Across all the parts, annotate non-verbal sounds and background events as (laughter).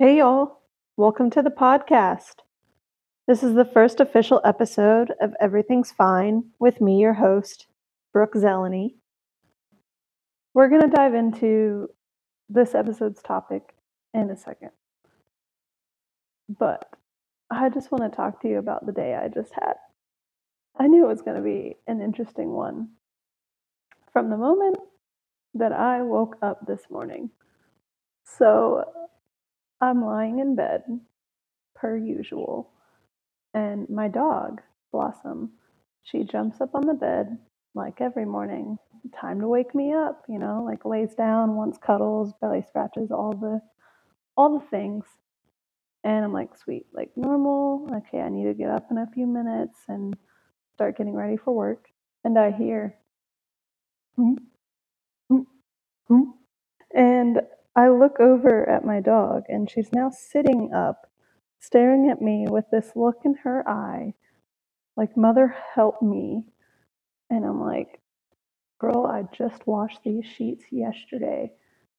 Hey, y'all. Welcome to the podcast. This is the first official episode of Everything's Fine with me, your host, Brooke Zeleny. We're going to dive into this episode's topic in a second. But I just want to talk to you about the day I just had. I knew it was going to be an interesting one. From the moment that I woke up this morning. So I'm lying in bed, per usual, and my dog, Blossom, she jumps up on the bed like every morning. Time to wake me up, you know, like lays down, wants cuddles, belly scratches, all the all the things. And I'm like, sweet, like normal. Okay, I need to get up in a few minutes and start getting ready for work. And I hear, "Hmm, hmm, hmm." and I look over at my dog, and she's now sitting up, staring at me with this look in her eye, like, Mother, help me. And I'm like, girl, I just washed these sheets yesterday.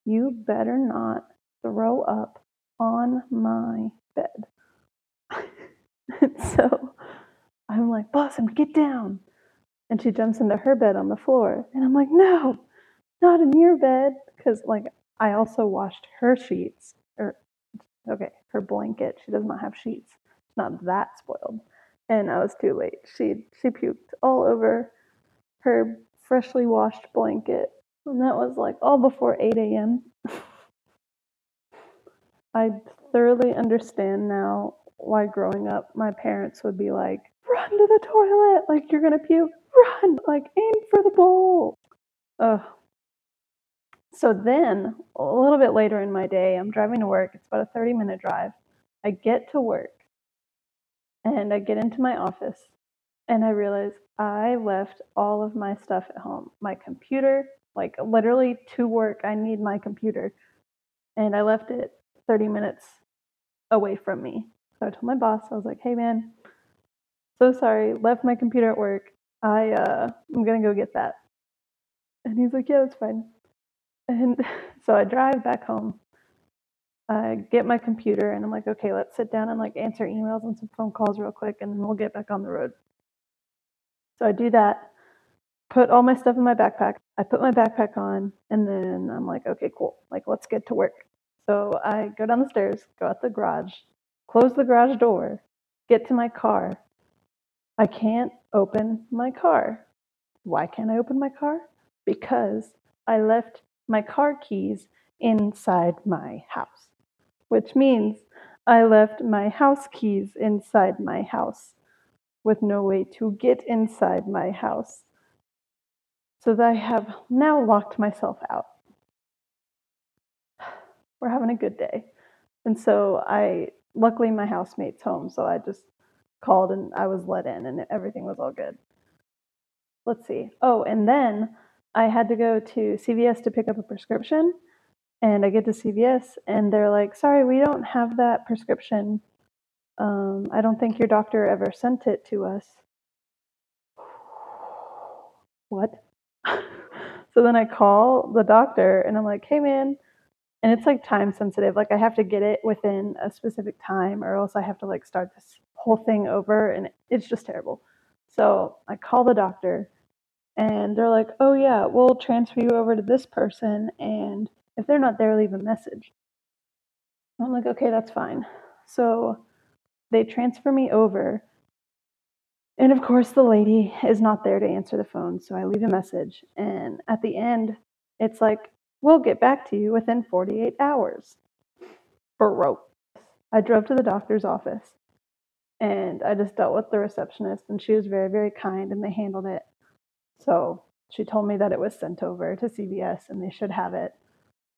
You better not throw up on my bed. And (laughs) so I'm like, Blossom, get down. And she jumps into her bed on the floor. And I'm like, no, not in your bed. Because, like, I also washed her sheets, or, okay, her blanket. She does not have sheets. Not that spoiled. And I was too late. She, she puked all over her freshly washed blanket. And that was like all before 8 a.m. (laughs) I thoroughly understand now why growing up my parents would be like, run to the toilet, like you're gonna puke, run, like aim for the bowl. Ugh. So then, a little bit later in my day, I'm driving to work. It's about a 30 minute drive. I get to work and I get into my office and I realize I left all of my stuff at home. My computer, like literally to work, I need my computer. And I left it 30 minutes away from me. So I told my boss, I was like, hey man, so sorry, left my computer at work. I uh I'm gonna go get that. And he's like, Yeah, that's fine. And (laughs) so I drive back home. I get my computer and I'm like, okay, let's sit down and like answer emails and some phone calls real quick and then we'll get back on the road. So I do that, put all my stuff in my backpack. I put my backpack on and then I'm like, okay, cool. Like let's get to work. So I go down the stairs, go out the garage, close the garage door, get to my car. I can't open my car. Why can't I open my car? Because I left my car keys inside my house, which means I left my house keys inside my house with no way to get inside my house. So that I have now locked myself out. (sighs) We're having a good day. And so I, luckily, my housemate's home. So I just called and I was let in and everything was all good. Let's see. Oh, and then I had to go to CVS to pick up a prescription. And I get to CVS and they're like, sorry, we don't have that prescription. Um, I don't think your doctor ever sent it to us. (sighs) What? (laughs) so then I call the doctor and I'm like, hey man, and it's like time sensitive. Like I have to get it within a specific time or else I have to like start this whole thing over and it's just terrible. So I call the doctor and they're like, oh yeah, we'll transfer you over to this person and if they're not there, leave a message. I'm like, okay, that's fine. So they transfer me over. And of course, the lady is not there to answer the phone. So I leave a message. And at the end, it's like, we'll get back to you within 48 hours. Broke. I drove to the doctor's office and I just dealt with the receptionist, and she was very, very kind and they handled it. So she told me that it was sent over to CVS and they should have it.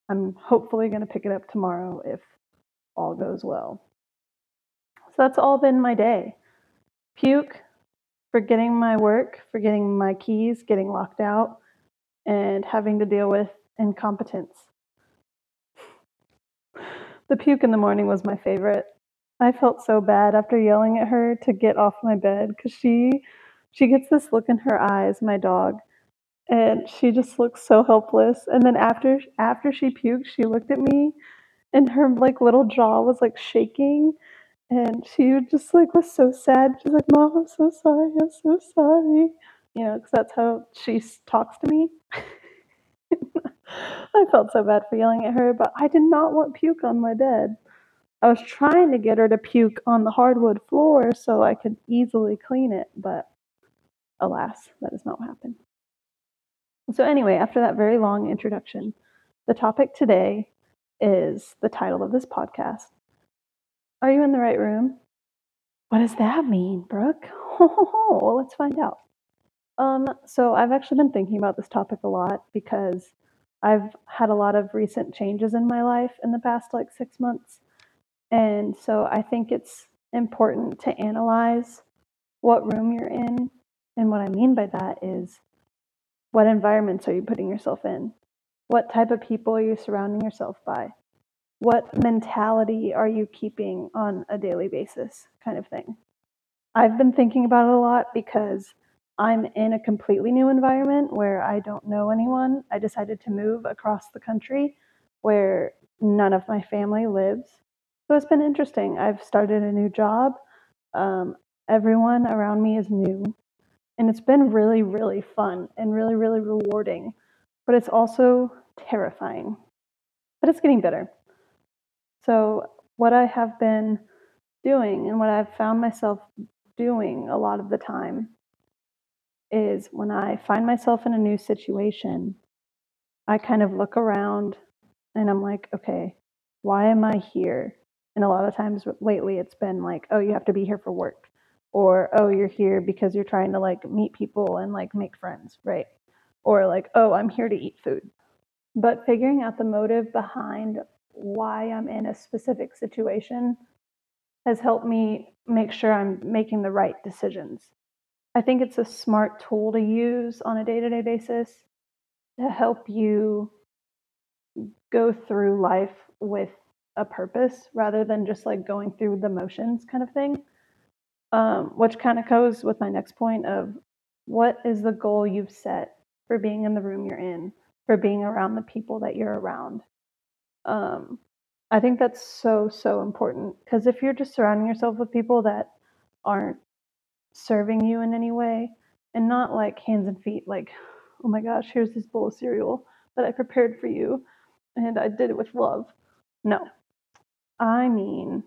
I'm hopefully going to pick it up tomorrow if all goes well. So that's all been my day. Puke, forgetting my work, forgetting my keys, getting locked out, and having to deal with incompetence. The puke in the morning was my favorite. I felt so bad after yelling at her to get off my bed because she she gets this look in her eyes, my dog, and she just looks so helpless. And then after after she puked, she looked at me and her like little jaw was like shaking. And she just like was so sad. She's like mom i'm so sorry. I'm so sorry. You know because that's how she talks to me. (laughs) I felt so bad for yelling at her but i did not want puke on my bed. I was trying to get her to puke on the hardwood floor so i could easily clean it but alas that is not what happened so anyway after that very long introduction the topic today is the title of this podcast Are you in the right room? What does that mean, Brooke? (laughs) well, let's find out. Um, so I've actually been thinking about this topic a lot because I've had a lot of recent changes in my life in the past like six months. And so I think it's important to analyze what room you're in. And what I mean by that is what environments are you putting yourself in? What type of people are you surrounding yourself by? What mentality are you keeping on a daily basis, kind of thing? I've been thinking about it a lot because I'm in a completely new environment where I don't know anyone. I decided to move across the country where none of my family lives. So it's been interesting. I've started a new job. Um, everyone around me is new. And it's been really, really fun and really, really rewarding. But it's also terrifying. But it's getting better. So, what I have been doing and what I've found myself doing a lot of the time is when I find myself in a new situation, I kind of look around and I'm like, okay, why am I here? And a lot of times lately it's been like, oh, you have to be here for work. Or, oh, you're here because you're trying to like meet people and like make friends, right? Or like, oh, I'm here to eat food. But figuring out the motive behind why I'm in a specific situation has helped me make sure I'm making the right decisions. I think it's a smart tool to use on a day to day basis to help you go through life with a purpose rather than just like going through the motions kind of thing. Um, which kind of goes with my next point of what is the goal you've set for being in the room you're in, for being around the people that you're around. Um, I think that's so, so important because if you're just surrounding yourself with people that aren't serving you in any way and not like hands and feet, like, oh my gosh, here's this bowl of cereal that I prepared for you and I did it with love. No. I mean,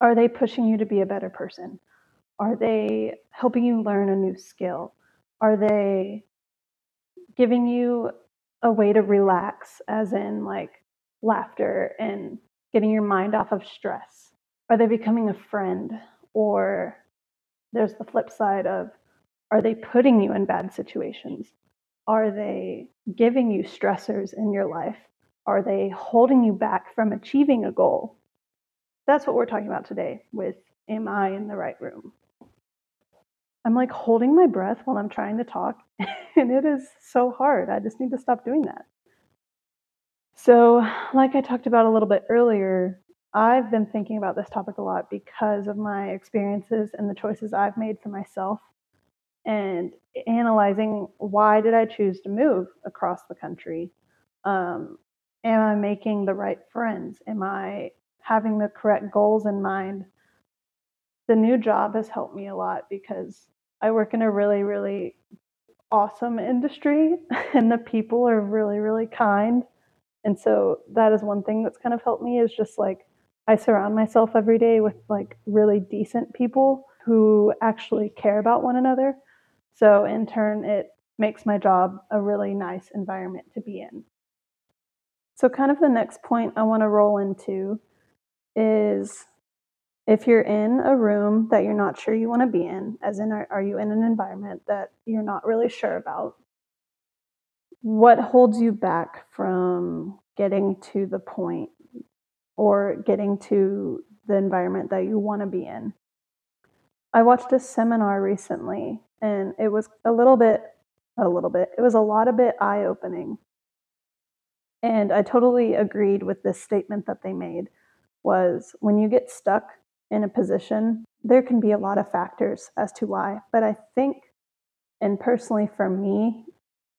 are they pushing you to be a better person? Are they helping you learn a new skill? Are they giving you a way to relax, as in like laughter and getting your mind off of stress? Are they becoming a friend? Or there's the flip side of are they putting you in bad situations? Are they giving you stressors in your life? Are they holding you back from achieving a goal? That's what we're talking about today with Am I in the right room? I'm like holding my breath while I'm trying to talk, (laughs) and it is so hard. I just need to stop doing that. So, like I talked about a little bit earlier, I've been thinking about this topic a lot because of my experiences and the choices I've made for myself and analyzing why did I choose to move across the country? Um, am I making the right friends? Am I having the correct goals in mind? The new job has helped me a lot because I work in a really, really awesome industry (laughs) and the people are really, really kind. And so that is one thing that's kind of helped me is just like I surround myself every day with like really decent people who actually care about one another. So in turn, it makes my job a really nice environment to be in. So, kind of the next point I want to roll into is if you're in a room that you're not sure you want to be in, as in, are, are you in an environment that you're not really sure about? What holds you back from getting to the point or getting to the environment that you want to be in? I watched a seminar recently and it was a little bit, a little bit, it was a lot of bit eye opening. And I totally agreed with this statement that they made was when you get stuck in a position, there can be a lot of factors as to why. But I think, and personally for me,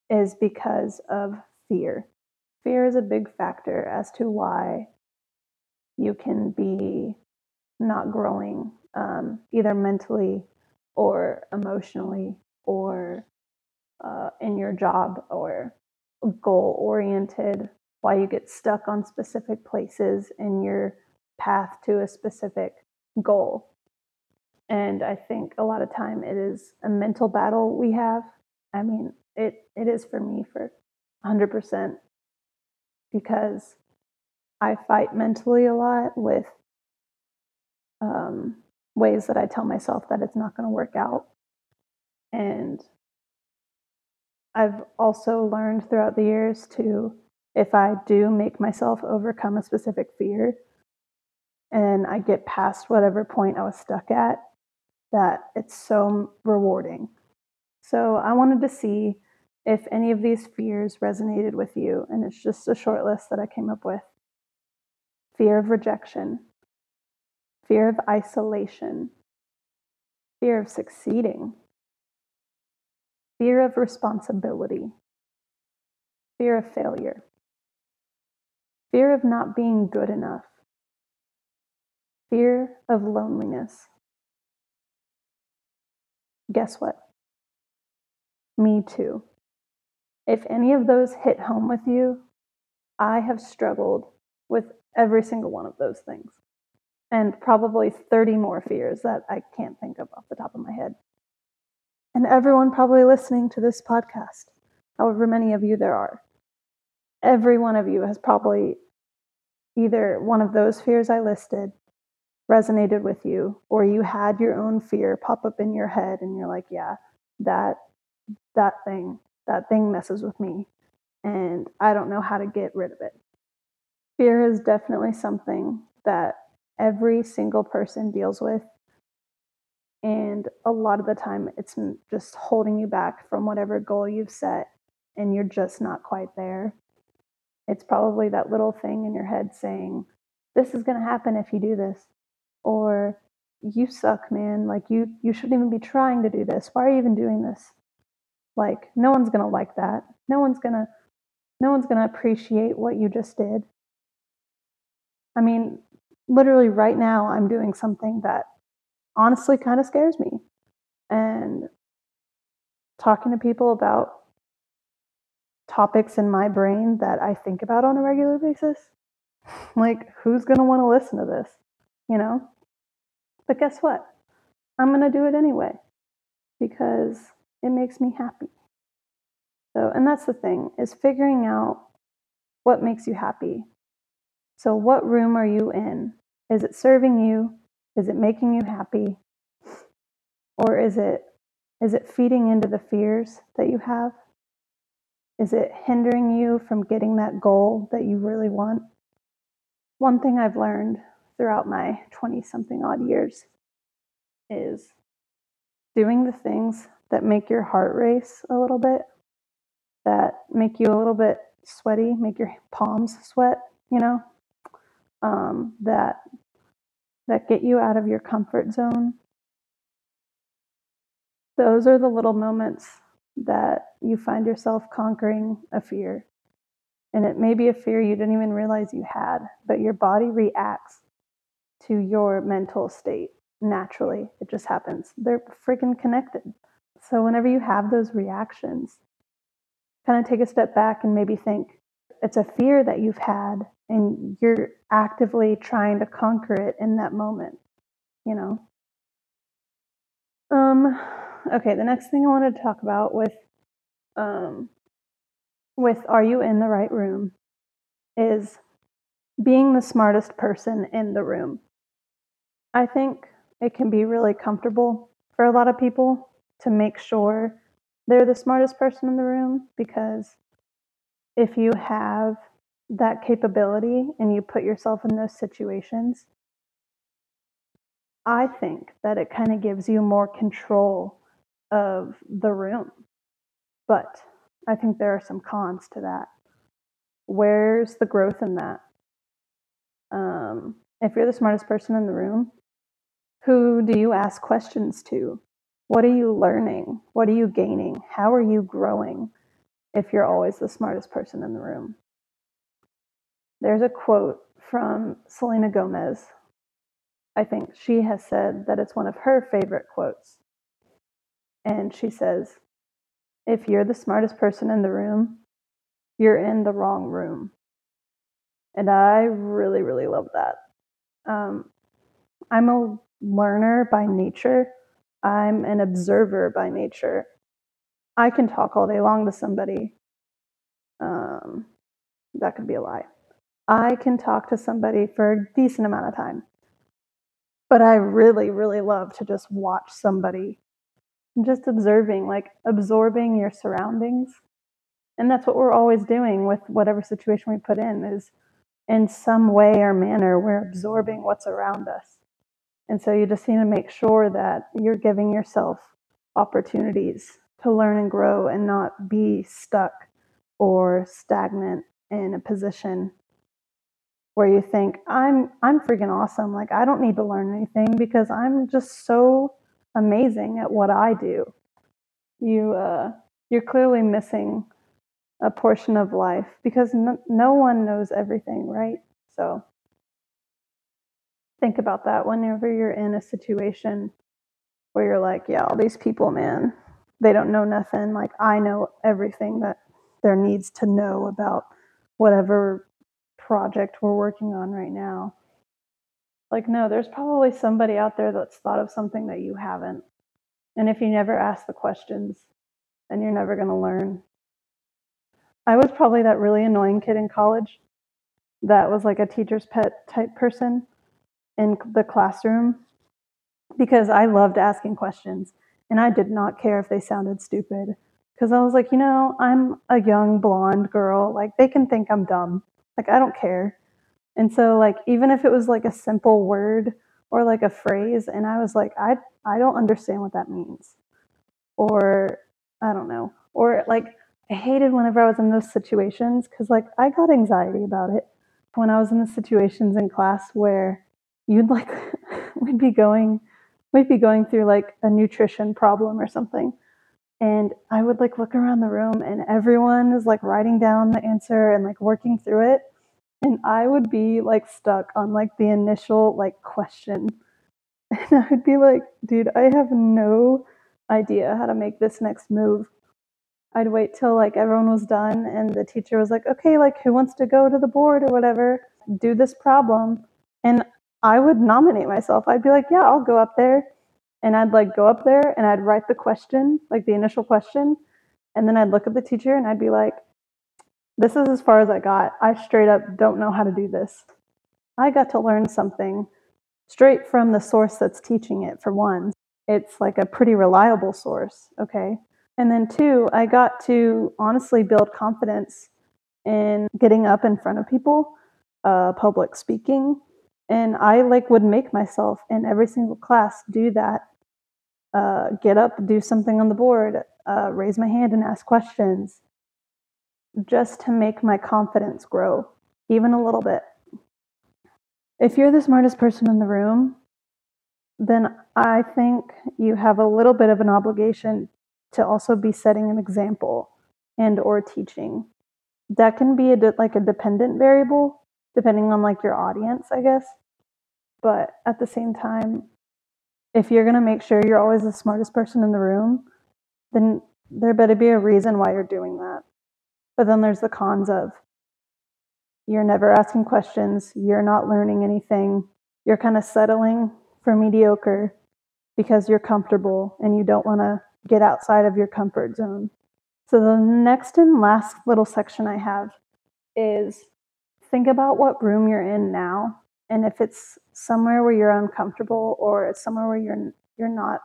is because of fear. Fear is a big factor as to why you can be not growing um, either mentally or emotionally or uh, in your job or goal oriented, why you get stuck on specific places in your path to a specific goal. And I think a lot of time it is a mental battle we have. I mean, it, it is for me for 100% because I fight mentally a lot with um, ways that I tell myself that it's not going to work out. And I've also learned throughout the years to, if I do make myself overcome a specific fear and I get past whatever point I was stuck at, that it's so rewarding. So I wanted to see if any of these fears resonated with you, and it's just a short list that I came up with. Fear of rejection, fear of isolation, fear of succeeding, fear of responsibility, fear of failure, fear of not being good enough, fear of loneliness. Guess what? Me too. If any of those hit home with you, I have struggled with every single one of those things and probably 30 more fears that I can't think of off the top of my head. And everyone probably listening to this podcast, however many of you there are, every one of you has probably either one of those fears I listed resonated with you or you had your own fear pop up in your head and you're like, yeah, that that thing, that thing messes with me and I don't know how to get rid of it. Fear is definitely something that every single person deals with. And a lot of the time, it's just holding you back from whatever goal you've set, and you're just not quite there. It's probably that little thing in your head saying, This is going to happen if you do this. Or, You suck, man. Like, you, you shouldn't even be trying to do this. Why are you even doing this? Like, no one's going to like that. No one's going to. No one's going to appreciate what you just did. I mean, literally right now, I'm doing something that honestly kind of scares me. And talking to people about topics in my brain that I think about on a regular basis, (laughs) like, who's going to want to listen to this? You know? But guess what? I'm going to do it anyway because it makes me happy. So, and that's the thing is figuring out what makes you happy so, what room are you in? Is it serving you? Is it making you happy? Or is it is it feeding into the fears that you have? Is it hindering you from getting that goal that you really want? One thing I've learned throughout my 20 something odd years is doing the things that make your heart race a little bit, that make you a little bit sweaty, make your palms sweat, you know, um, that that get you out of your comfort zone. Those are the little moments that you find yourself conquering a fear. And it may be a fear you didn't even realize you had, but your body reacts to your mental state naturally. It just happens. They're freaking connected. So whenever you have those reactions, kind of take a step back and maybe think it's a fear that you've had and you're actively trying to conquer it in that moment, you know. Um okay, the next thing I wanted to talk about with um with are you in the right room is being the smartest person in the room. I think it can be really comfortable for a lot of people to make sure they're the smartest person in the room because if you have that capability and you put yourself in those situations, I think that it kind of gives you more control of the room. But I think there are some cons to that. Where's the growth in that? Um, if you're the smartest person in the room, who do you ask questions to? What are you learning? What are you gaining? How are you growing if you're always the smartest person in the room? There's a quote from Selena Gomez. I think she has said that it's one of her favorite quotes. And she says, If you're the smartest person in the room, you're in the wrong room. And I really, really love that. Um, I'm a learner by nature, I'm an observer by nature. I can talk all day long to somebody. Um, that could be a lie. I can talk to somebody for a decent amount of time. But I really, really love to just watch somebody, just observing, like absorbing your surroundings. And that's what we're always doing with whatever situation we put in is in some way or manner we're absorbing what's around us. And so you just need to make sure that you're giving yourself opportunities to learn and grow and not be stuck or stagnant in a position where you think I'm I'm freaking awesome like I don't need to learn anything because I'm just so amazing at what I do. You uh you're clearly missing a portion of life because no, no one knows everything, right? So think about that whenever you're in a situation where you're like, yeah, all these people, man, they don't know nothing. Like I know everything that there needs to know about whatever project we're working on right now. Like, no, there's probably somebody out there that's thought of something that you haven't. And if you never ask the questions, then you're never going to learn. I was probably that really annoying kid in college that was like a teacher's pet type person in the classroom because I loved asking questions and I did not care if they sounded stupid because I was like, you know, I'm a young blonde girl. Like, they can think I'm dumb. Like, I don't care. And so, like, even if it was like a simple word or like a phrase, and I was like, I, I don't understand what that means. Or, I don't know. Or, like, I hated whenever I was in those situations because, like, I got anxiety about it when I was in the situations in class where you'd like, (laughs) we'd be going, we'd be going through like a nutrition problem or something and I would like look around the room and everyone is like writing down the answer and like working through it. And I would be like stuck on like the initial like question. (laughs) And I would be like, dude, I have no idea how to make this next move. I'd wait till like everyone was done and the teacher was like, okay, like who wants to go to the board or whatever, do this problem. And I would nominate myself. I'd be like, yeah, I'll go up there and I'd like go up there and I'd write the question, like the initial question, and then I'd look at the teacher and I'd be like, this is as far as I got. I straight up don't know how to do this. I got to learn something straight from the source that's teaching it, for one. It's like a pretty reliable source, okay? And then two, I got to honestly build confidence in getting up in front of people, uh, public speaking, and I like would make myself in every single class do that. Uh, get up, do something on the board, uh, raise my hand and ask questions, just to make my confidence grow even a little bit. If you're the smartest person in the room, then I think you have a little bit of an obligation to also be setting an example and or teaching. That can be a de- like a dependent variable depending on like your audience, I guess. But at the same time, if you're going to make sure you're always the smartest person in the room, then there better be a reason why you're doing that. But then there's the cons of you're never asking questions, you're not learning anything, you're kind of settling for mediocre because you're comfortable and you don't want to get outside of your comfort zone. So, the next and last little section I have is think about what room you're in now. And if it's somewhere where you're uncomfortable or it's somewhere where you're, you're not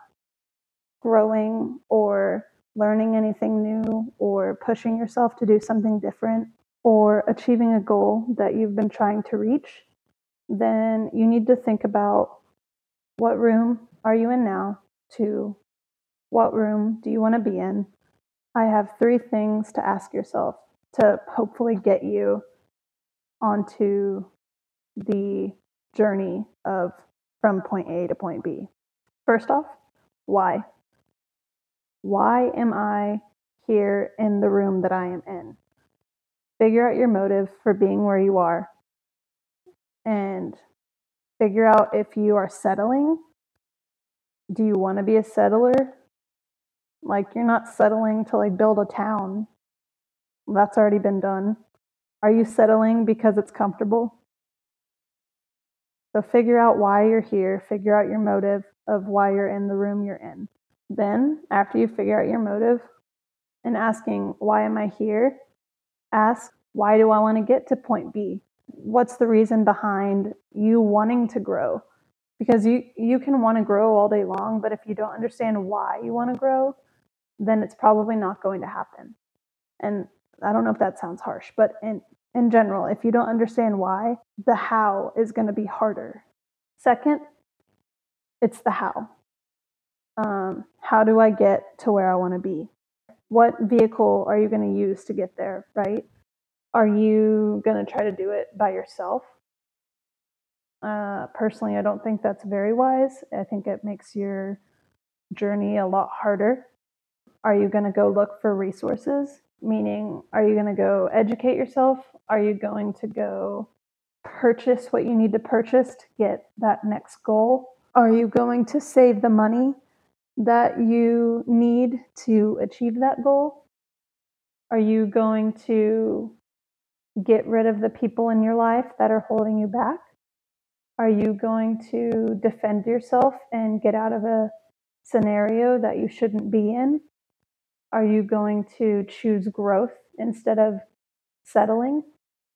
growing or learning anything new or pushing yourself to do something different or achieving a goal that you've been trying to reach, then you need to think about what room are you in now to what room do you want to be in? I have three things to ask yourself to hopefully get you onto the journey of from point A to point B. First off, why? Why am I here in the room that I am in? Figure out your motive for being where you are. and figure out if you are settling. Do you want to be a settler? Like you're not settling to like build a town. That's already been done. Are you settling because it's comfortable? So figure out why you're here, figure out your motive of why you're in the room you're in. Then, after you figure out your motive and asking, why am I here? Ask, why do I want to get to point B? What's the reason behind you wanting to grow? Because you, you can want to grow all day long, but if you don't understand why you want to grow, then it's probably not going to happen. And I don't know if that sounds harsh, but in, in general, if you don't understand why, the how is going to be harder. Second, it's the how. Um, how do I get to where I want to be? What vehicle are you going to use to get there, right? Are you going to try to do it by yourself? Uh, personally, I don't think that's very wise. I think it makes your journey a lot harder. Are you going to go look for resources? Meaning, are you going to go educate yourself? Are you going to go purchase what you need to purchase to get that next goal? Are you going to save the money that you need to achieve that goal? Are you going to get rid of the people in your life that are holding you back? Are you going to defend yourself and get out of a scenario that you shouldn't be in? Are you going to choose growth instead of settling?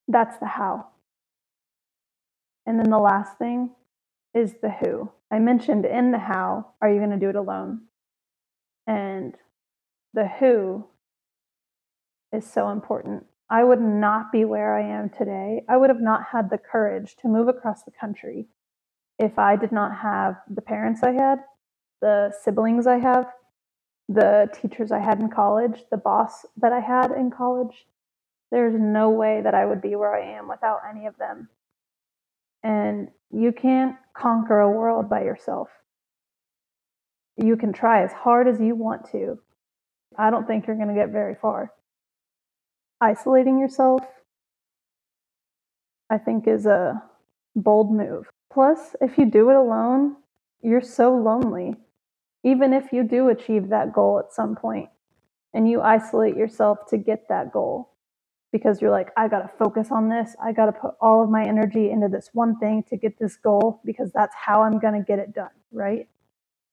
That's the how. And then the last thing is the who. I mentioned in the how, are you going to do it alone? And the who is so important. I would not be where I am today. I would have not had the courage to move across the country if I did not have the parents I had, the siblings I have, the teachers I had in college, the boss that I had in college. There's no way that I would be where I am without any of them. And you can't conquer a world by yourself. You can try as hard as you want to. I don't think you're going to get very far. Isolating yourself, I think, is a bold move. Plus, if you do it alone, you're so lonely. Even if you do achieve that goal at some point and you isolate yourself to get that goal, because you're like, I got to focus on this. I got to put all of my energy into this one thing to get this goal because that's how I'm going to get it done, right?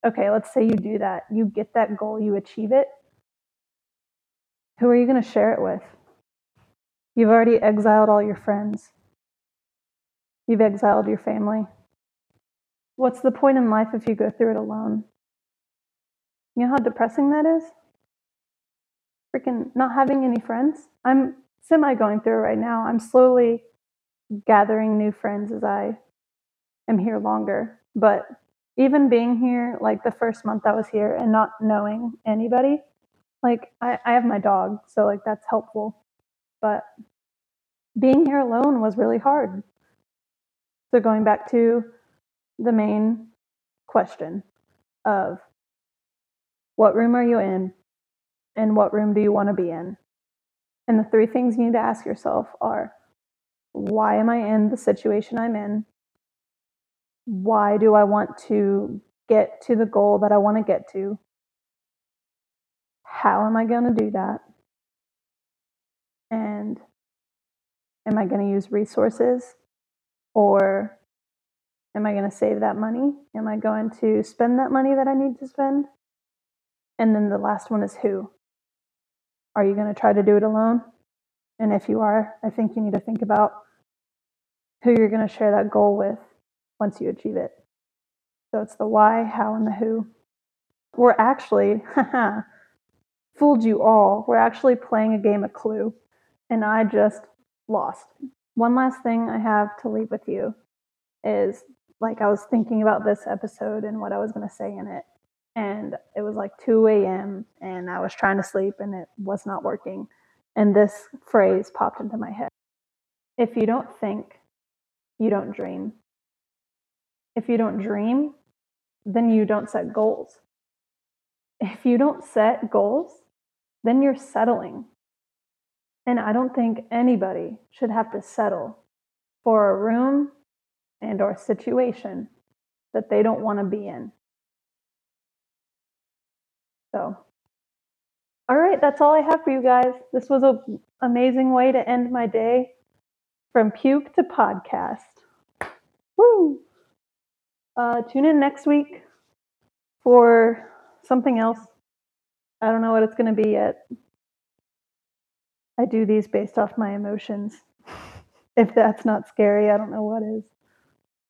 Okay, let's say you do that. You get that goal, you achieve it. Who are you going to share it with? You've already exiled all your friends. You've exiled your family. What's the point in life if you go through it alone? You know how depressing that is? Freaking not having any friends. I'm semi going through right now. I'm slowly gathering new friends as I am here longer. But even being here, like the first month I was here and not knowing anybody, like I, I have my dog, so like that's helpful. But being here alone was really hard. So going back to the main question of what room are you in and what room do you want to be in? And the three things you need to ask yourself are why am I in the situation I'm in? Why do I want to get to the goal that I want to get to? How am I going to do that? And am I going to use resources or am I going to save that money? Am I going to spend that money that I need to spend? And then the last one is who. Are you going to try to do it alone? And if you are, I think you need to think about who you're going to share that goal with once you achieve it. So it's the why, how, and the who. We're actually, (laughs) fooled you all. We're actually playing a game of Clue, and I just lost. One last thing I have to leave with you is like I was thinking about this episode and what I was going to say in it and it was like 2 a.m. and I was trying to sleep and it was not working. And this phrase popped into my head If you don't think, you don't dream. If you don't dream, then you don't set goals. If you don't set goals, then you're settling. And I don't think anybody should have to settle for a room and or situation that they don't want to be in. So, all right, that's all I have for you guys. This was an amazing way to end my day from puke to podcast. Woo! Uh, tune in next week for something else. I don't know what it's going to be yet. I do these based off my emotions. If that's not scary, I don't know what is.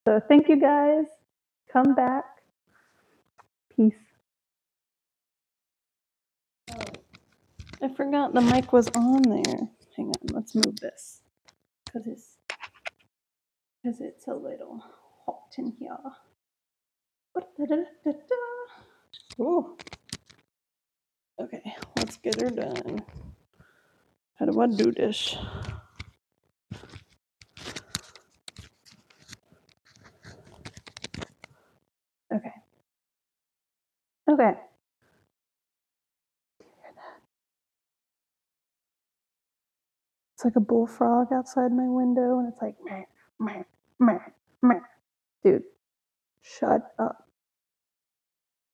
So thank you guys. Come back. Peace. I forgot the mic was on there. Hang on, let's move this because it's because it's a little hot in here. Ooh. Okay, let's get her done. How do I do this? Okay. Okay. It's like a bullfrog outside my window, and it's like, meh, meh, meh, meh. Dude, shut up.